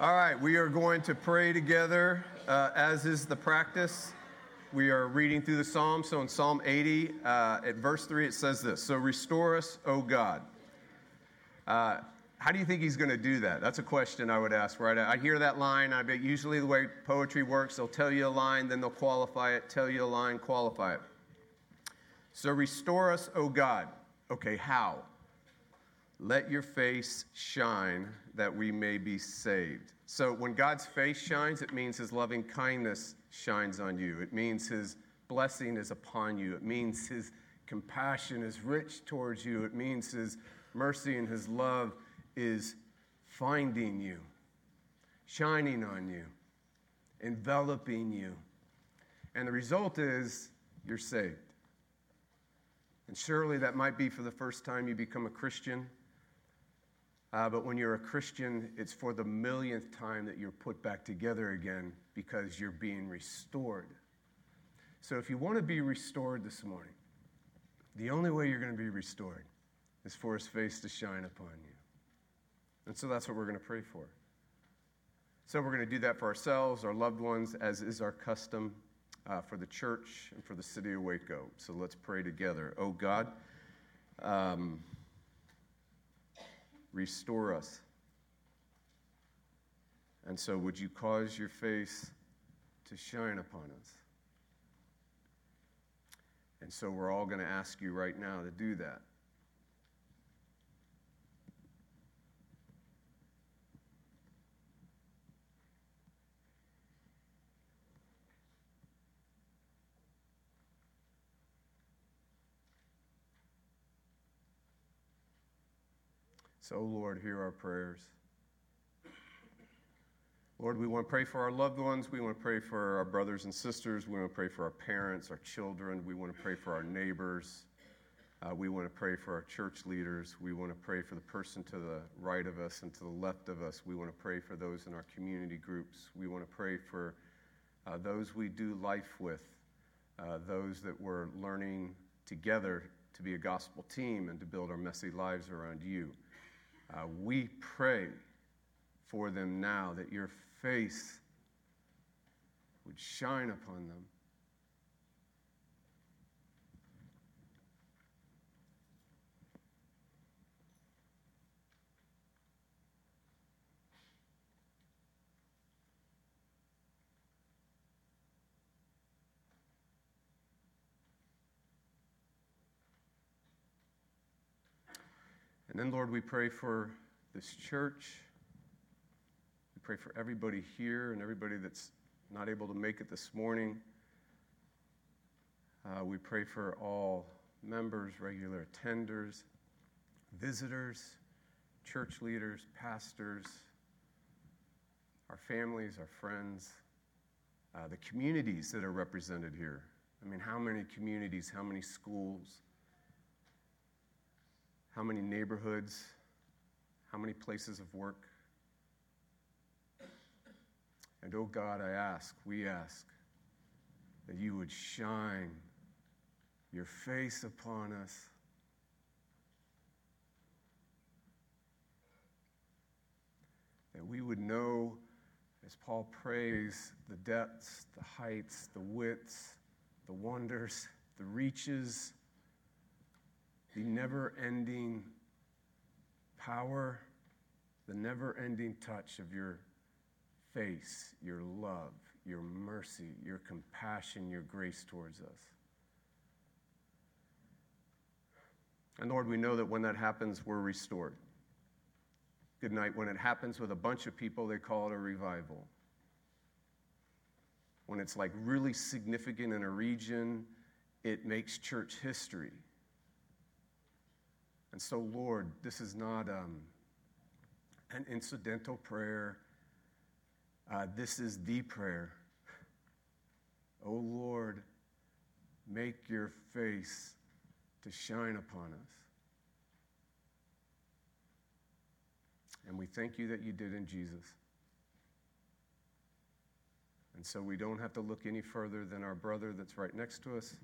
All right, we are going to pray together, uh, as is the practice. We are reading through the Psalm. So in Psalm 80, uh, at verse 3, it says this So restore us, O God. Uh, how do you think he's going to do that? That's a question I would ask, right? I hear that line. I bet usually the way poetry works, they'll tell you a line, then they'll qualify it, tell you a line, qualify it. So restore us, O God. Okay, how? Let your face shine that we may be saved. So when God's face shines, it means his loving kindness shines on you. It means his blessing is upon you. It means his compassion is rich towards you. It means his mercy and his love is finding you, shining on you, enveloping you. And the result is you're saved. And surely that might be for the first time you become a Christian. Uh, but when you're a Christian, it's for the millionth time that you're put back together again because you're being restored. So if you want to be restored this morning, the only way you're going to be restored is for his face to shine upon you. And so that's what we're going to pray for. So we're going to do that for ourselves, our loved ones, as is our custom uh, for the church and for the city of Waco. So let's pray together. Oh God, um, restore us. And so, would you cause your face to shine upon us? And so, we're all going to ask you right now to do that. So, Lord, hear our prayers. Lord, we want to pray for our loved ones. We want to pray for our brothers and sisters. We want to pray for our parents, our children. We want to pray for our neighbors. Uh, we want to pray for our church leaders. We want to pray for the person to the right of us and to the left of us. We want to pray for those in our community groups. We want to pray for uh, those we do life with, uh, those that we're learning together to be a gospel team and to build our messy lives around you. Uh, we pray for them now that your face would shine upon them. And then, Lord, we pray for this church. We pray for everybody here and everybody that's not able to make it this morning. Uh, we pray for all members, regular attenders, visitors, church leaders, pastors, our families, our friends, uh, the communities that are represented here. I mean, how many communities, how many schools? How many neighborhoods? How many places of work? And oh God, I ask, we ask, that you would shine your face upon us. That we would know, as Paul prays, the depths, the heights, the widths, the wonders, the reaches the never ending power, the never ending touch of your face, your love, your mercy, your compassion, your grace towards us. And Lord, we know that when that happens, we're restored. Good night. When it happens with a bunch of people, they call it a revival. When it's like really significant in a region, it makes church history. And so, Lord, this is not um, an incidental prayer. Uh, this is the prayer. Oh Lord, make your face to shine upon us. And we thank you that you did in Jesus. And so we don't have to look any further than our brother that's right next to us.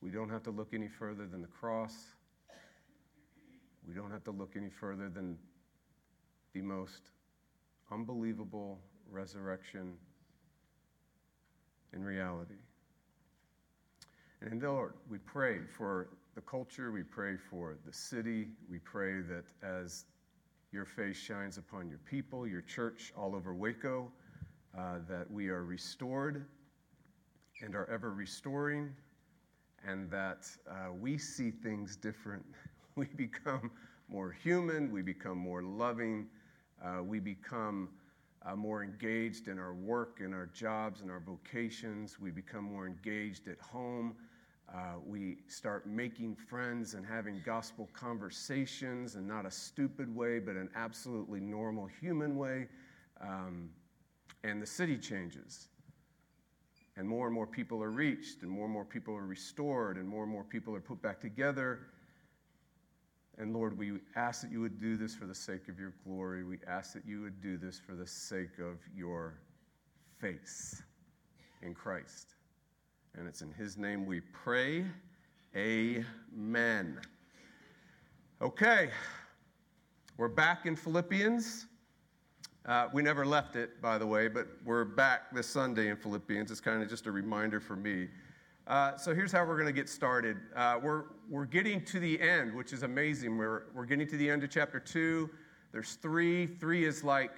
We don't have to look any further than the cross. We don't have to look any further than the most unbelievable resurrection in reality. And in the Lord, we pray for the culture, we pray for the city, we pray that as your face shines upon your people, your church all over Waco, uh, that we are restored and are ever restoring, and that uh, we see things different. We become more human, we become more loving, uh, we become uh, more engaged in our work, in our jobs, in our vocations, we become more engaged at home. Uh, we start making friends and having gospel conversations in not a stupid way, but an absolutely normal human way. Um, and the city changes. And more and more people are reached, and more and more people are restored, and more and more people are put back together. And Lord, we ask that you would do this for the sake of your glory. We ask that you would do this for the sake of your face in Christ. And it's in his name we pray. Amen. Okay, we're back in Philippians. Uh, we never left it, by the way, but we're back this Sunday in Philippians. It's kind of just a reminder for me. Uh, so here's how we're going to get started. Uh, we're, we're getting to the end, which is amazing. We're, we're getting to the end of chapter 2. There's three. Three is like,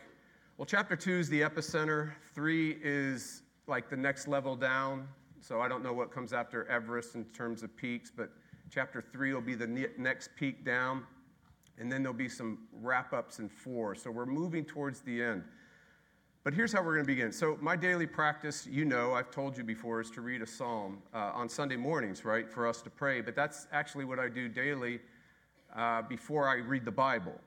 well, chapter 2 is the epicenter, three is like the next level down. So I don't know what comes after Everest in terms of peaks, but chapter three will be the next peak down. And then there'll be some wrap ups in four. So we're moving towards the end. But here's how we're going to begin. So, my daily practice, you know, I've told you before, is to read a psalm uh, on Sunday mornings, right, for us to pray. But that's actually what I do daily uh, before I read the Bible.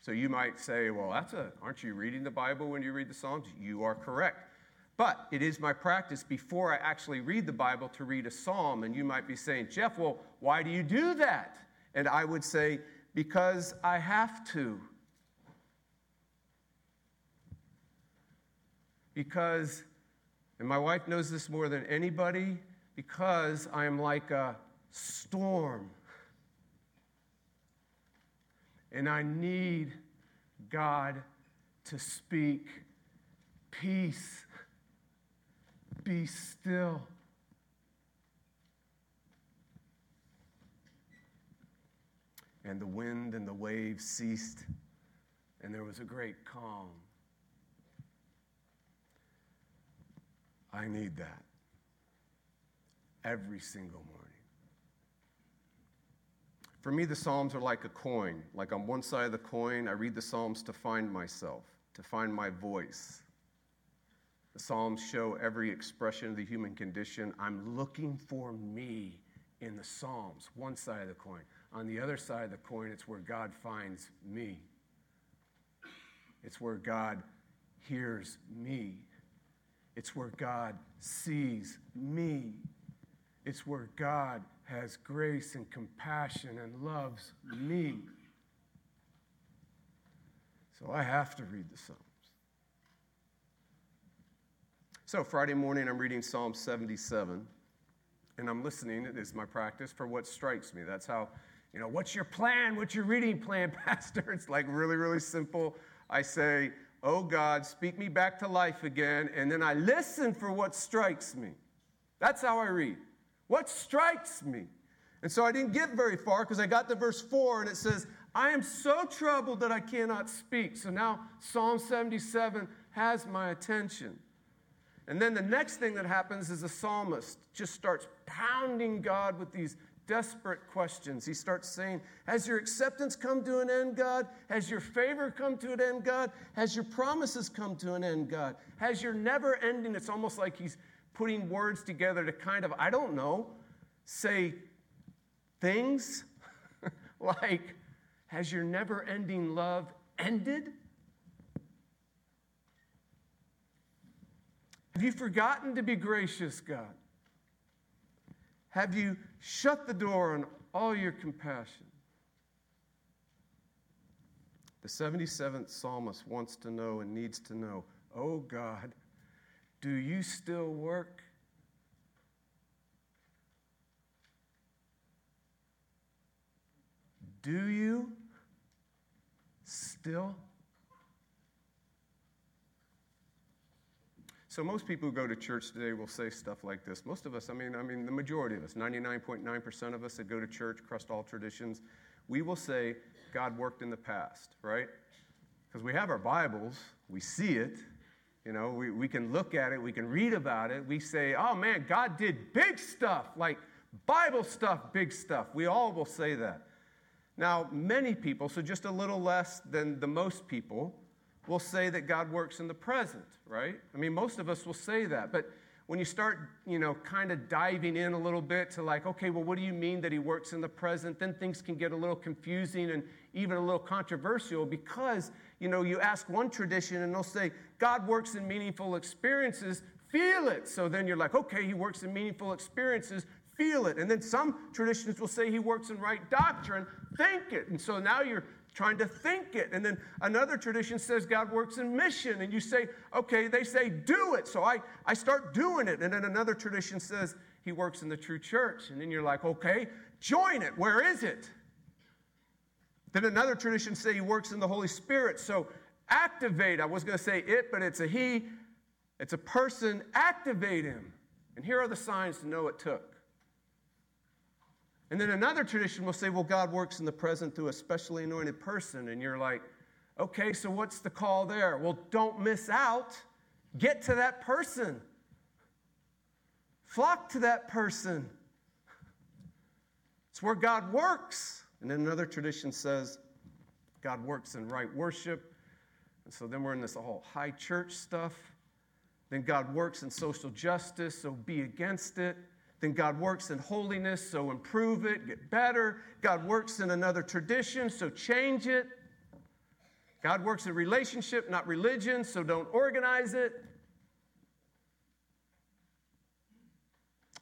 So, you might say, well, that's a, aren't you reading the Bible when you read the Psalms? You are correct. But it is my practice before I actually read the Bible to read a psalm. And you might be saying, Jeff, well, why do you do that? And I would say, because I have to. Because, and my wife knows this more than anybody, because I am like a storm. And I need God to speak peace be still. And the wind and the waves ceased, and there was a great calm. I need that every single morning. For me, the Psalms are like a coin. Like on one side of the coin, I read the Psalms to find myself, to find my voice. The Psalms show every expression of the human condition. I'm looking for me in the Psalms, one side of the coin. On the other side of the coin, it's where God finds me. It's where God hears me. It's where God sees me. It's where God has grace and compassion and loves me. So I have to read the Psalms. So, Friday morning, I'm reading Psalm 77, and I'm listening. It is my practice for what strikes me. That's how, you know, what's your plan? What's your reading plan, Pastor? It's like really, really simple. I say, Oh God, speak me back to life again, and then I listen for what strikes me. That's how I read. What strikes me? And so I didn't get very far because I got to verse 4 and it says, I am so troubled that I cannot speak. So now Psalm 77 has my attention. And then the next thing that happens is the psalmist just starts pounding God with these desperate questions. He starts saying, Has your acceptance come to an end, God? Has your favor come to an end, God? Has your promises come to an end, God? Has your never ending, it's almost like he's putting words together to kind of, I don't know, say things like, Has your never ending love ended? Have you forgotten to be gracious, God? Have you shut the door on all your compassion? The 77th psalmist wants to know and needs to know Oh God, do you still work? Do you still? So most people who go to church today will say stuff like this. Most of us, I mean, I mean, the majority of us, 99.9% of us that go to church, across all traditions, we will say God worked in the past, right? Because we have our Bibles, we see it, you know, we, we can look at it, we can read about it. We say, oh man, God did big stuff, like Bible stuff, big stuff. We all will say that. Now, many people, so just a little less than the most people, will say that God works in the present, right? I mean, most of us will say that. But when you start, you know, kind of diving in a little bit to like, okay, well, what do you mean that he works in the present? Then things can get a little confusing and even a little controversial because, you know, you ask one tradition and they'll say, God works in meaningful experiences, feel it. So then you're like, okay, he works in meaningful experiences, feel it. And then some traditions will say he works in right doctrine, think it. And so now you're trying to think it. And then another tradition says God works in mission. And you say, okay, they say do it. So I, I start doing it. And then another tradition says he works in the true church. And then you're like, okay, join it. Where is it? Then another tradition say he works in the Holy Spirit. So activate. I was going to say it, but it's a he. It's a person. Activate him. And here are the signs to know it took. And then another tradition will say, well, God works in the present through a specially anointed person. And you're like, okay, so what's the call there? Well, don't miss out. Get to that person, flock to that person. It's where God works. And then another tradition says, God works in right worship. And so then we're in this whole high church stuff. Then God works in social justice, so be against it. Then God works in holiness, so improve it, get better. God works in another tradition, so change it. God works in relationship, not religion, so don't organize it.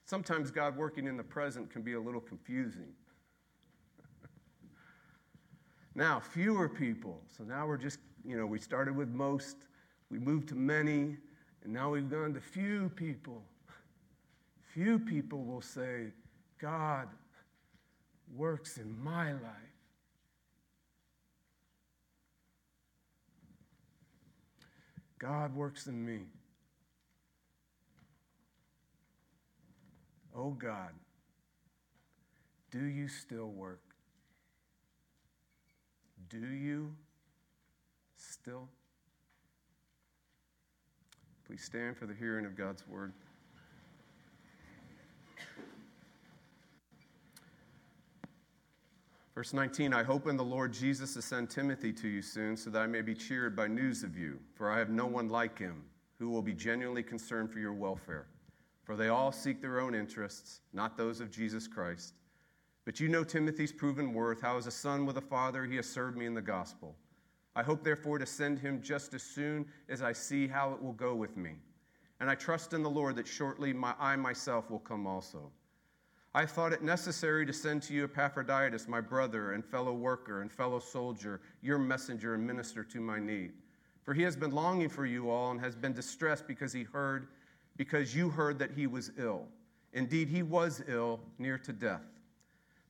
Sometimes God working in the present can be a little confusing. now, fewer people. So now we're just, you know, we started with most, we moved to many, and now we've gone to few people. Few people will say, God works in my life. God works in me. Oh God, do you still work? Do you still? Please stand for the hearing of God's word. Verse 19, I hope in the Lord Jesus to send Timothy to you soon so that I may be cheered by news of you, for I have no one like him who will be genuinely concerned for your welfare. For they all seek their own interests, not those of Jesus Christ. But you know Timothy's proven worth, how as a son with a father he has served me in the gospel. I hope therefore to send him just as soon as I see how it will go with me. And I trust in the Lord that shortly my, I myself will come also. I thought it necessary to send to you Epaphroditus, my brother and fellow worker and fellow soldier, your messenger and minister to my need. For he has been longing for you all and has been distressed because he heard, because you heard that he was ill. Indeed, he was ill, near to death.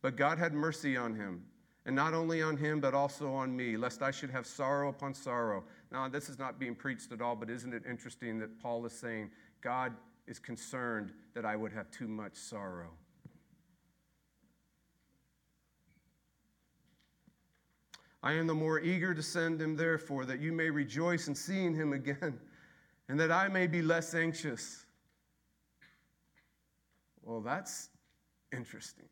But God had mercy on him, and not only on him, but also on me, lest I should have sorrow upon sorrow. Now, this is not being preached at all, but isn't it interesting that Paul is saying, God is concerned that I would have too much sorrow? I am the more eager to send him, therefore, that you may rejoice in seeing him again, and that I may be less anxious. Well, that's interesting.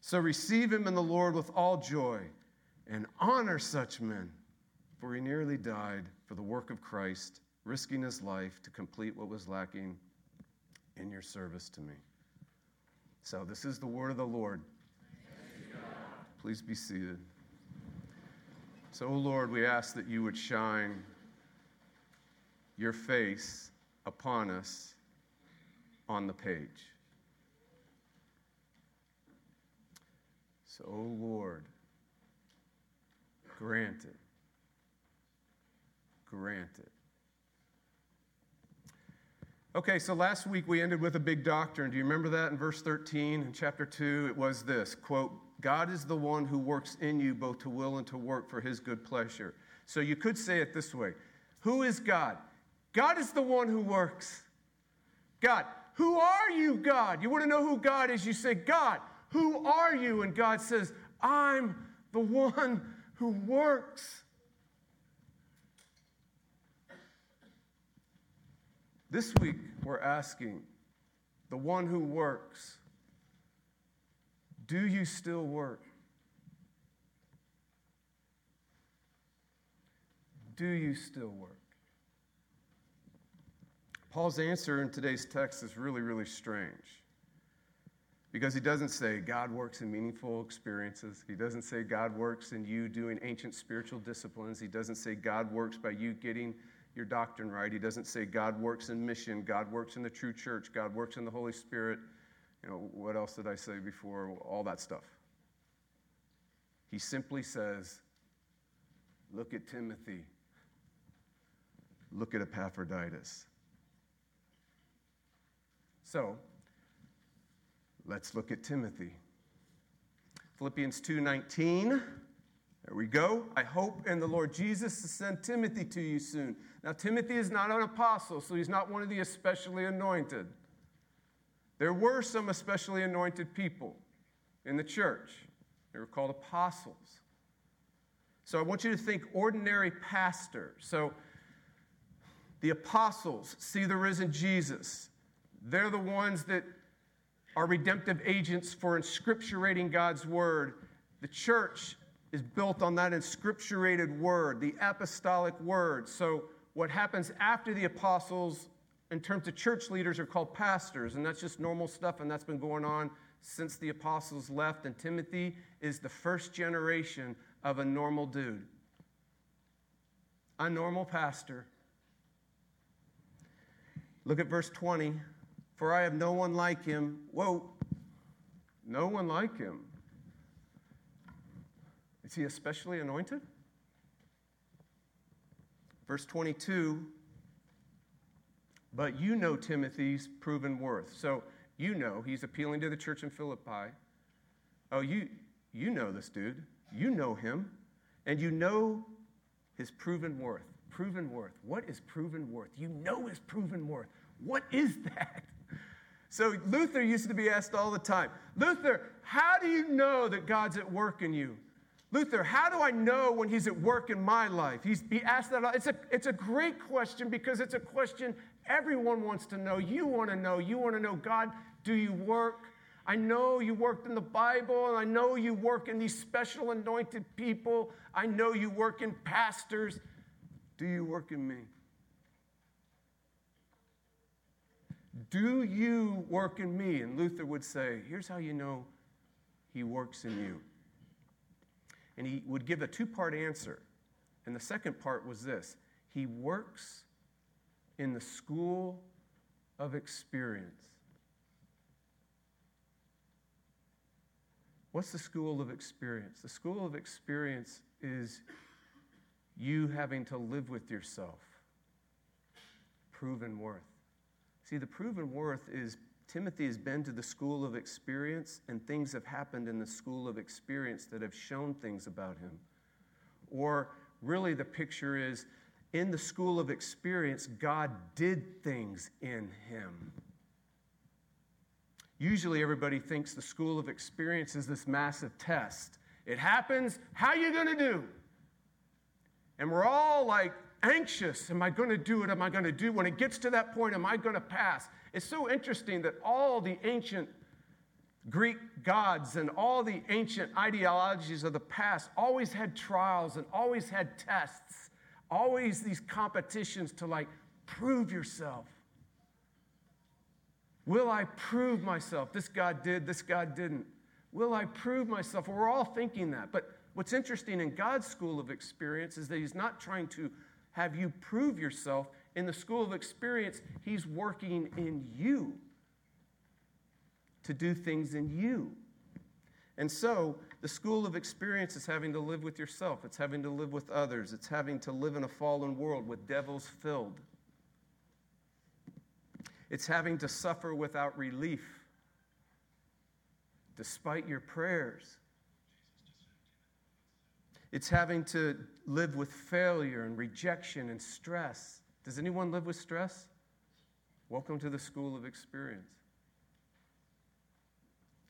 So receive him in the Lord with all joy and honor such men, for he nearly died for the work of Christ, risking his life to complete what was lacking in your service to me. So, this is the word of the Lord. Please be seated. So, oh Lord, we ask that you would shine your face upon us on the page. So, oh Lord, grant it. Grant it. Okay, so last week we ended with a big doctrine. Do you remember that in verse 13 in chapter 2? It was this quote, God is the one who works in you both to will and to work for his good pleasure. So you could say it this way Who is God? God is the one who works. God, who are you, God? You want to know who God is? You say, God, who are you? And God says, I'm the one who works. This week, we're asking the one who works, do you still work? Do you still work? Paul's answer in today's text is really, really strange because he doesn't say God works in meaningful experiences. He doesn't say God works in you doing ancient spiritual disciplines. He doesn't say God works by you getting your doctrine right. He doesn't say God works in mission, God works in the true church, God works in the Holy Spirit. You know, what else did I say before? All that stuff. He simply says, Look at Timothy. Look at Epaphroditus. So, let's look at Timothy. Philippians 2:19 there we go. I hope in the Lord Jesus to send Timothy to you soon. Now, Timothy is not an apostle, so he's not one of the especially anointed. There were some especially anointed people in the church, they were called apostles. So I want you to think ordinary pastor. So the apostles see the risen Jesus. They're the ones that are redemptive agents for inscripturating God's word. The church is built on that inscripturated word, the apostolic word. So, what happens after the apostles in terms of church leaders are called pastors, and that's just normal stuff, and that's been going on since the apostles left. And Timothy is the first generation of a normal dude, a normal pastor. Look at verse 20. For I have no one like him. Whoa, no one like him. Is he especially anointed? Verse 22 But you know Timothy's proven worth. So you know, he's appealing to the church in Philippi. Oh, you, you know this dude. You know him. And you know his proven worth. Proven worth. What is proven worth? You know his proven worth. What is that? So Luther used to be asked all the time Luther, how do you know that God's at work in you? Luther, how do I know when he's at work in my life? He's he asked that. It's a, it's a great question because it's a question everyone wants to know. You want to know. You want to know, God, do you work? I know you worked in the Bible, and I know you work in these special anointed people. I know you work in pastors. Do you work in me? Do you work in me? And Luther would say, Here's how you know he works in you. And he would give a two part answer. And the second part was this He works in the school of experience. What's the school of experience? The school of experience is you having to live with yourself, proven worth. See, the proven worth is Timothy has been to the school of experience, and things have happened in the school of experience that have shown things about him. Or really, the picture is in the school of experience, God did things in him. Usually, everybody thinks the school of experience is this massive test. It happens, how are you going to do? And we're all like anxious. Am I going to do it? Am I going to do? When it gets to that point, am I going to pass? It's so interesting that all the ancient Greek gods and all the ancient ideologies of the past always had trials and always had tests, always these competitions to like prove yourself. Will I prove myself? This God did, this God didn't. Will I prove myself? We're all thinking that. But what's interesting in God's school of experience is that He's not trying to have you prove yourself, in the school of experience, He's working in you to do things in you. And so, the school of experience is having to live with yourself, it's having to live with others, it's having to live in a fallen world with devils filled. It's having to suffer without relief, despite your prayers. It's having to live with failure and rejection and stress Does anyone live with stress? Welcome to the school of experience.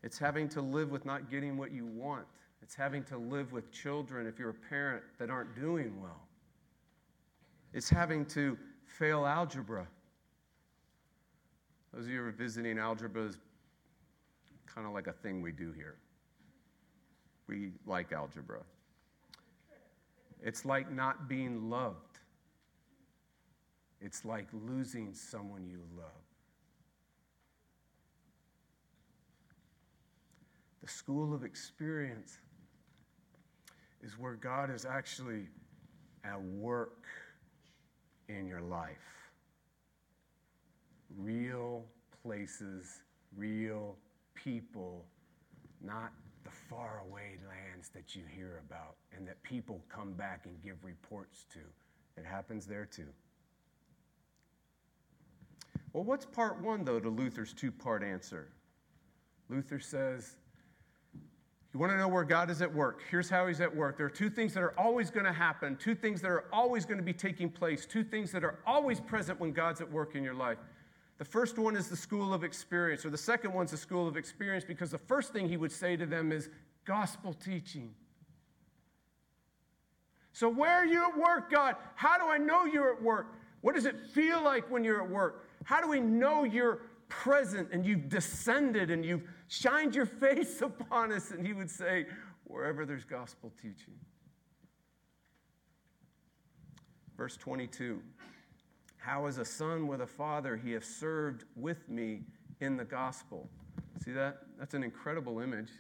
It's having to live with not getting what you want. It's having to live with children, if you're a parent, that aren't doing well. It's having to fail algebra. Those of you who are visiting, algebra is kind of like a thing we do here. We like algebra. It's like not being loved. It's like losing someone you love. The school of experience is where God is actually at work in your life. Real places, real people, not the faraway lands that you hear about and that people come back and give reports to. It happens there too. Well, what's part one, though, to Luther's two part answer? Luther says, You want to know where God is at work? Here's how He's at work. There are two things that are always going to happen, two things that are always going to be taking place, two things that are always present when God's at work in your life. The first one is the school of experience, or the second one's the school of experience, because the first thing he would say to them is gospel teaching. So, where are you at work, God? How do I know you're at work? What does it feel like when you're at work? How do we know you're present and you've descended and you've shined your face upon us? And he would say, wherever there's gospel teaching. Verse 22 how, as a son with a father, he has served with me in the gospel. See that? That's an incredible image.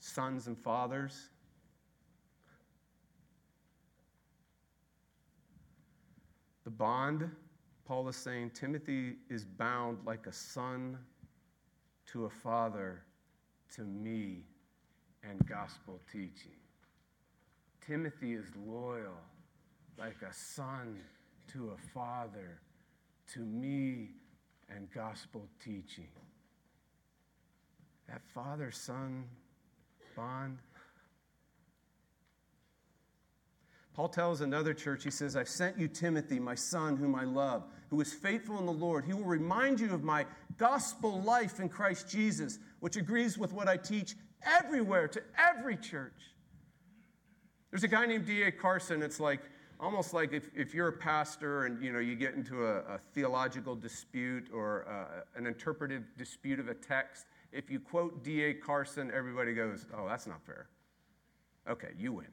Sons and fathers. The bond, Paul is saying, Timothy is bound like a son to a father to me and gospel teaching. Timothy is loyal like a son to a father, to me, and gospel teaching. That father son bond. Paul tells another church, he says, I've sent you Timothy, my son, whom I love, who is faithful in the Lord. He will remind you of my gospel life in Christ Jesus, which agrees with what I teach everywhere to every church. There's a guy named D.A. Carson. It's like, almost like if, if you're a pastor and you know you get into a, a theological dispute or uh, an interpretive dispute of a text if you quote da carson everybody goes oh that's not fair okay you win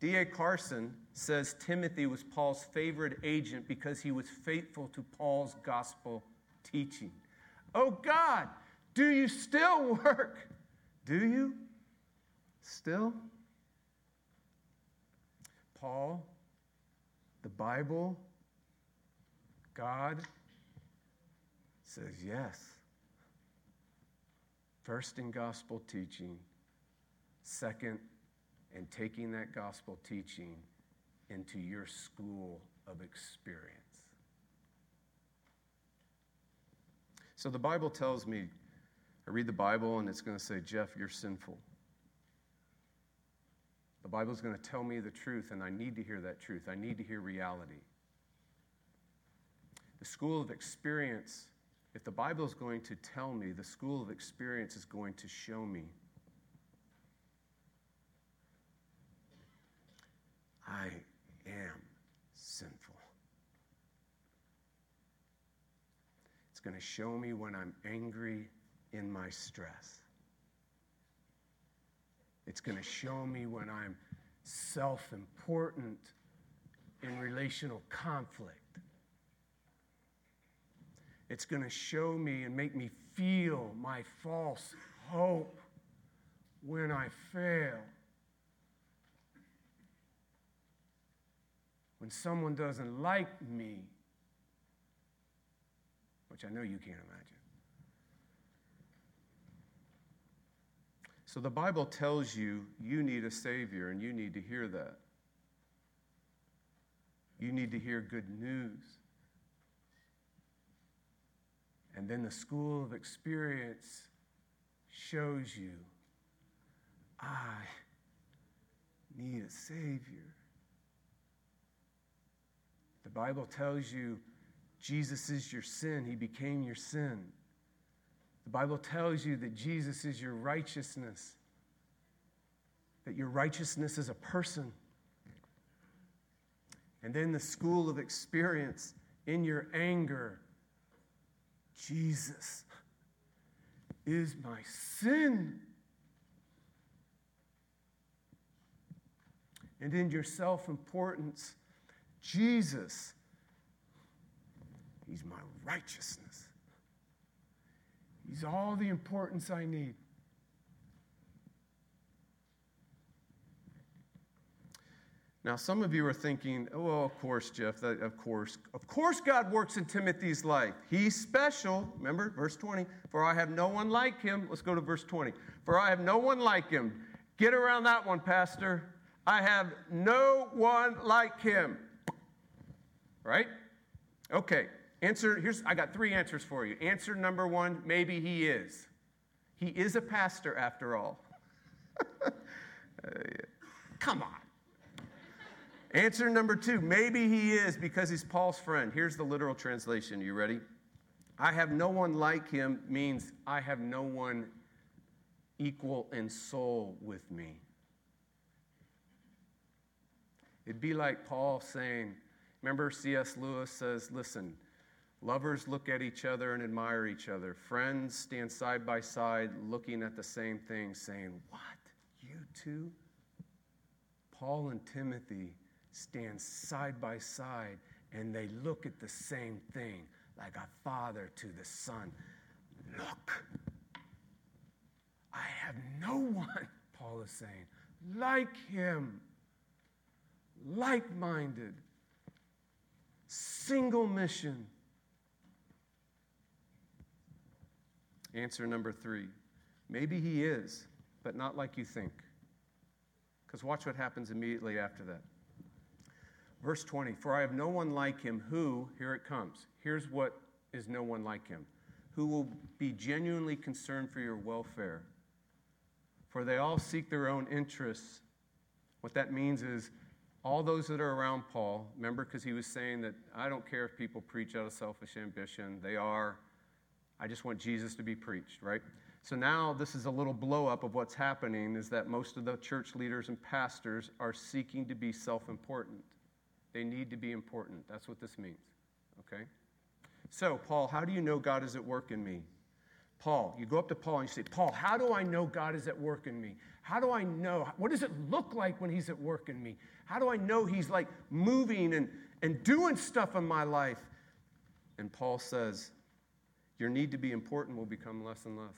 da carson says timothy was paul's favorite agent because he was faithful to paul's gospel teaching. Oh god do you still work? Do you still? Paul, the Bible, God says yes. First in gospel teaching, second in taking that gospel teaching into your school of experience. So the Bible tells me, I read the Bible and it's going to say, Jeff, you're sinful. The Bible is going to tell me the truth, and I need to hear that truth. I need to hear reality. The school of experience, if the Bible is going to tell me, the school of experience is going to show me. I am sinful. It's going to show me when I'm angry in my stress. It's going to show me when I'm self important in relational conflict. It's going to show me and make me feel my false hope when I fail. When someone doesn't like me, which I know you can't imagine. So the Bible tells you you need a Savior, and you need to hear that. You need to hear good news. And then the school of experience shows you I need a Savior. The Bible tells you Jesus is your sin, He became your sin. The Bible tells you that Jesus is your righteousness, that your righteousness is a person. And then the school of experience in your anger, Jesus is my sin. And in your self importance, Jesus, He's my righteousness. He's all the importance I need. Now, some of you are thinking, oh, well, of course, Jeff, that, of course. Of course, God works in Timothy's life. He's special. Remember, verse 20. For I have no one like him. Let's go to verse 20. For I have no one like him. Get around that one, Pastor. I have no one like him. Right? Okay. Answer here's I got three answers for you. Answer number 1, maybe he is. He is a pastor after all. uh, come on. Answer number 2, maybe he is because he's Paul's friend. Here's the literal translation. You ready? I have no one like him means I have no one equal in soul with me. It'd be like Paul saying, remember C.S. Lewis says, listen, Lovers look at each other and admire each other. Friends stand side by side looking at the same thing, saying, What? You too? Paul and Timothy stand side by side and they look at the same thing like a father to the son. Look, I have no one, Paul is saying, like him, like minded, single mission Answer number three maybe he is, but not like you think. Because watch what happens immediately after that. Verse 20 For I have no one like him who, here it comes, here's what is no one like him, who will be genuinely concerned for your welfare. For they all seek their own interests. What that means is all those that are around Paul, remember, because he was saying that I don't care if people preach out of selfish ambition, they are I just want Jesus to be preached, right? So now this is a little blow up of what's happening is that most of the church leaders and pastors are seeking to be self important. They need to be important. That's what this means, okay? So, Paul, how do you know God is at work in me? Paul, you go up to Paul and you say, Paul, how do I know God is at work in me? How do I know? What does it look like when He's at work in me? How do I know He's like moving and, and doing stuff in my life? And Paul says, your need to be important will become less and less.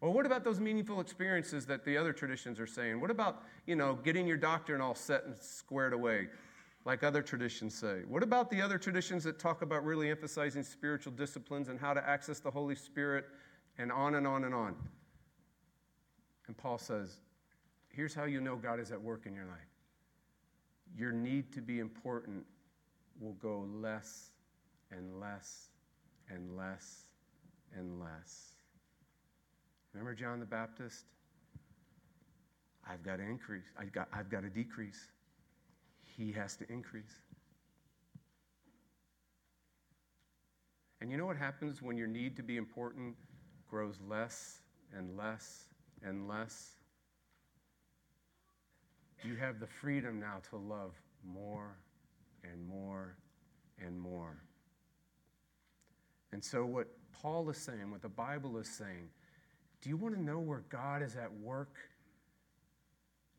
Well, what about those meaningful experiences that the other traditions are saying? What about, you know, getting your doctrine all set and squared away, like other traditions say? What about the other traditions that talk about really emphasizing spiritual disciplines and how to access the Holy Spirit and on and on and on? And Paul says, here's how you know God is at work in your life. Your need to be important will go less and less and less and less. Remember John the Baptist? I've got to increase. I've got, I've got to decrease. He has to increase. And you know what happens when your need to be important grows less and less and less? You have the freedom now to love more and more and more. And so, what Paul is saying, what the Bible is saying, do you want to know where God is at work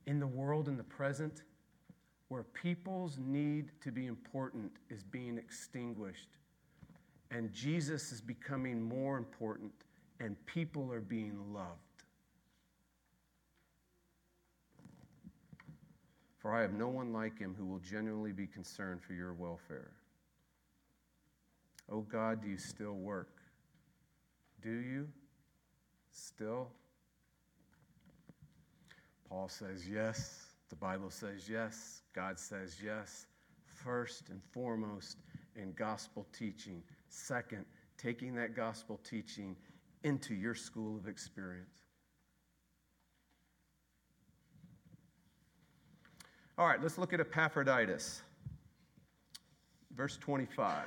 in the world in the present? Where people's need to be important is being extinguished, and Jesus is becoming more important, and people are being loved. For I have no one like him who will genuinely be concerned for your welfare. Oh God, do you still work? Do you still? Paul says yes. The Bible says yes. God says yes. First and foremost in gospel teaching. Second, taking that gospel teaching into your school of experience. All right, let's look at Epaphroditus. Verse 25.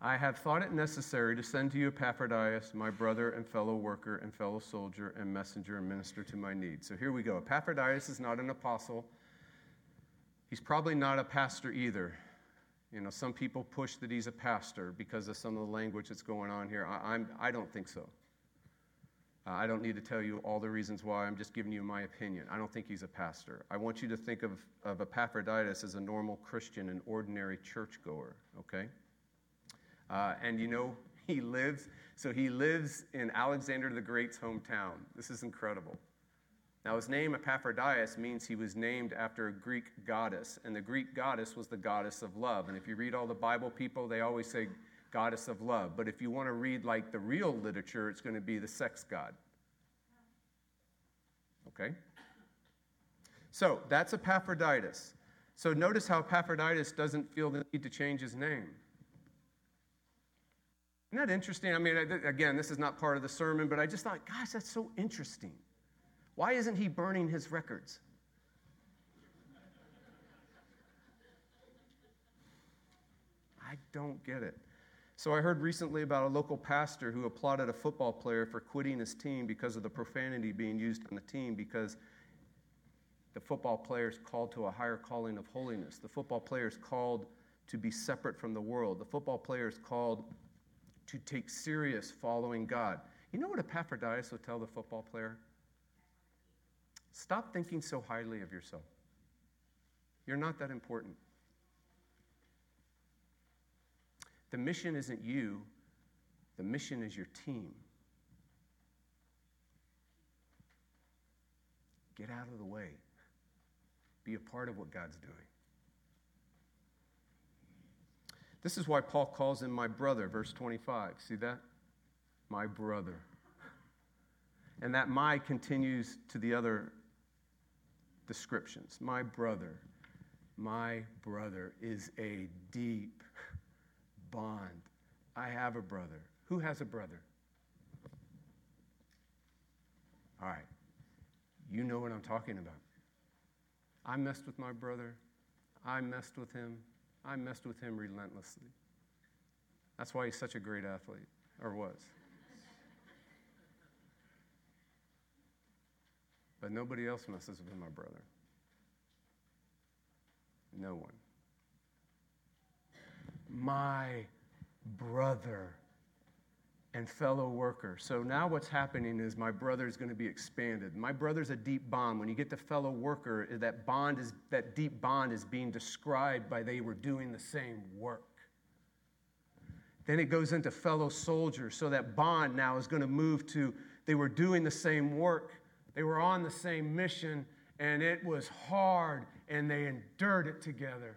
I have thought it necessary to send to you Epaphroditus, my brother and fellow worker and fellow soldier and messenger and minister to my needs. So here we go. Epaphroditus is not an apostle. He's probably not a pastor either. You know, some people push that he's a pastor because of some of the language that's going on here. I, I'm, I don't think so. Uh, I don't need to tell you all the reasons why. I'm just giving you my opinion. I don't think he's a pastor. I want you to think of, of Epaphroditus as a normal Christian, an ordinary churchgoer, okay? Uh, and you know, he lives, so he lives in Alexander the Great's hometown. This is incredible. Now, his name, Epaphroditus, means he was named after a Greek goddess, and the Greek goddess was the goddess of love. And if you read all the Bible people, they always say goddess of love. But if you want to read like the real literature, it's going to be the sex god. Okay? So that's Epaphroditus. So notice how Epaphroditus doesn't feel the need to change his name. Isn't that interesting? I mean, again, this is not part of the sermon, but I just thought, gosh, that's so interesting. Why isn't he burning his records? I don't get it. So I heard recently about a local pastor who applauded a football player for quitting his team because of the profanity being used on the team because the football player is called to a higher calling of holiness. The football player is called to be separate from the world. The football player is called to take serious following God. You know what Epaphroditus would tell the football player? Stop thinking so highly of yourself. You're not that important. The mission isn't you, the mission is your team. Get out of the way. Be a part of what God's doing. This is why Paul calls him my brother, verse 25. See that? My brother. And that my continues to the other descriptions. My brother, my brother is a deep bond. I have a brother. Who has a brother? All right. You know what I'm talking about. I messed with my brother. I messed with him. I messed with him relentlessly. That's why he's such a great athlete, or was. But nobody else messes with my brother. No one. My brother and fellow worker. So now what's happening is my brother is going to be expanded. My brother's a deep bond. When you get to fellow worker, that bond is that deep bond is being described by they were doing the same work. Then it goes into fellow soldiers. So that bond now is going to move to they were doing the same work. They were on the same mission and it was hard and they endured it together.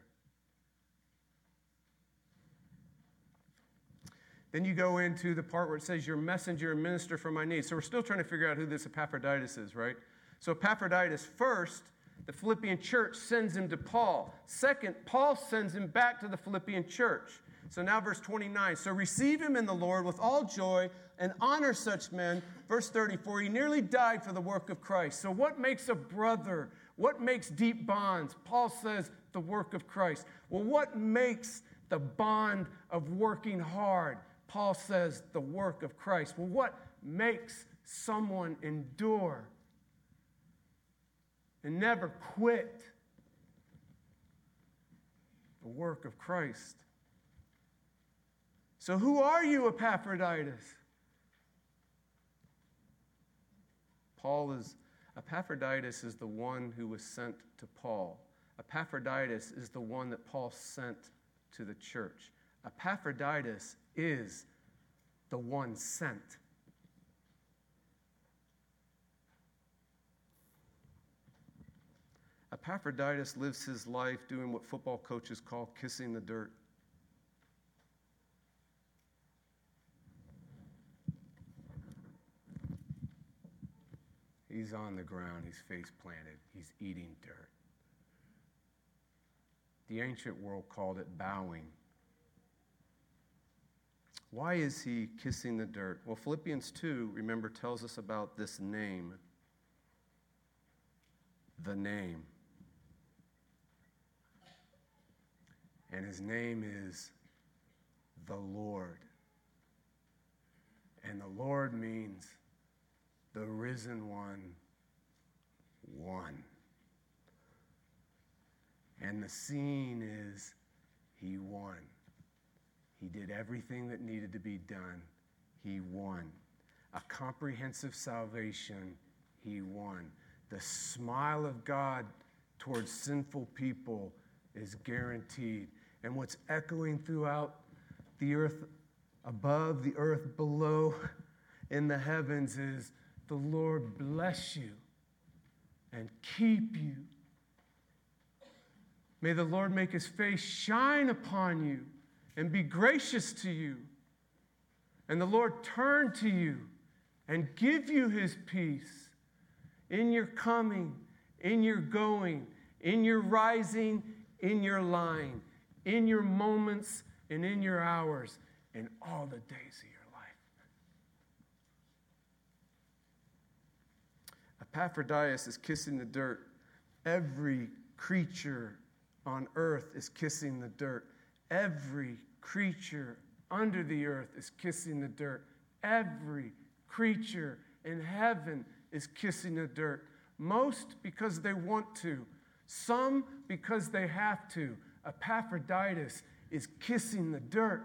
Then you go into the part where it says, Your messenger and minister for my needs. So we're still trying to figure out who this Epaphroditus is, right? So Epaphroditus, first, the Philippian church sends him to Paul. Second, Paul sends him back to the Philippian church. So now, verse 29. So receive him in the Lord with all joy and honor such men. Verse 34. He nearly died for the work of Christ. So, what makes a brother? What makes deep bonds? Paul says the work of Christ. Well, what makes the bond of working hard? Paul says the work of Christ. Well, what makes someone endure and never quit? The work of Christ. So, who are you, Epaphroditus? Paul is, Epaphroditus is the one who was sent to Paul. Epaphroditus is the one that Paul sent to the church. Epaphroditus is the one sent. Epaphroditus lives his life doing what football coaches call kissing the dirt. He's on the ground, he's face planted, he's eating dirt. The ancient world called it bowing. Why is he kissing the dirt? Well, Philippians 2, remember, tells us about this name the name. And his name is the Lord. And the Lord means the risen one, one. And the scene is he won. He did everything that needed to be done. He won. A comprehensive salvation, he won. The smile of God towards sinful people is guaranteed. And what's echoing throughout the earth above, the earth below, in the heavens is the Lord bless you and keep you. May the Lord make his face shine upon you and be gracious to you. And the Lord turn to you and give you his peace in your coming, in your going, in your rising, in your lying, in your moments, and in your hours, in all the days of your life. Epaphroditus is kissing the dirt. Every creature on earth is kissing the dirt. Every creature under the earth is kissing the dirt. Every creature in heaven is kissing the dirt. Most because they want to, some because they have to. Epaphroditus is kissing the dirt.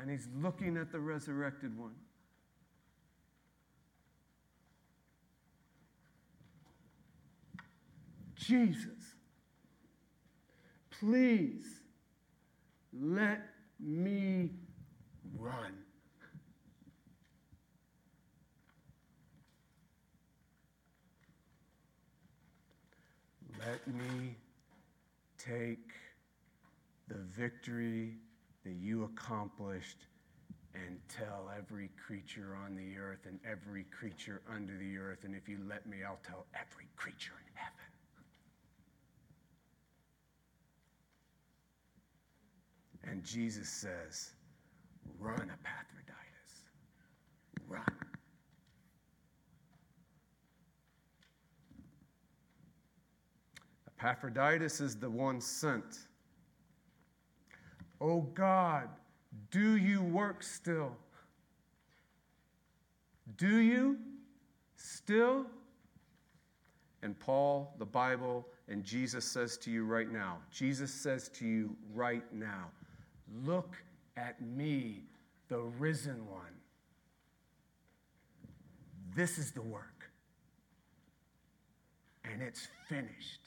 And he's looking at the resurrected one. Jesus, please let me run. Let me take the victory that you accomplished and tell every creature on the earth and every creature under the earth. And if you let me, I'll tell every creature in heaven. And Jesus says, Run, Epaphroditus. Run. Epaphroditus is the one sent. Oh God, do you work still? Do you still? And Paul, the Bible, and Jesus says to you right now, Jesus says to you right now, look at me, the risen one. This is the work. And it's finished.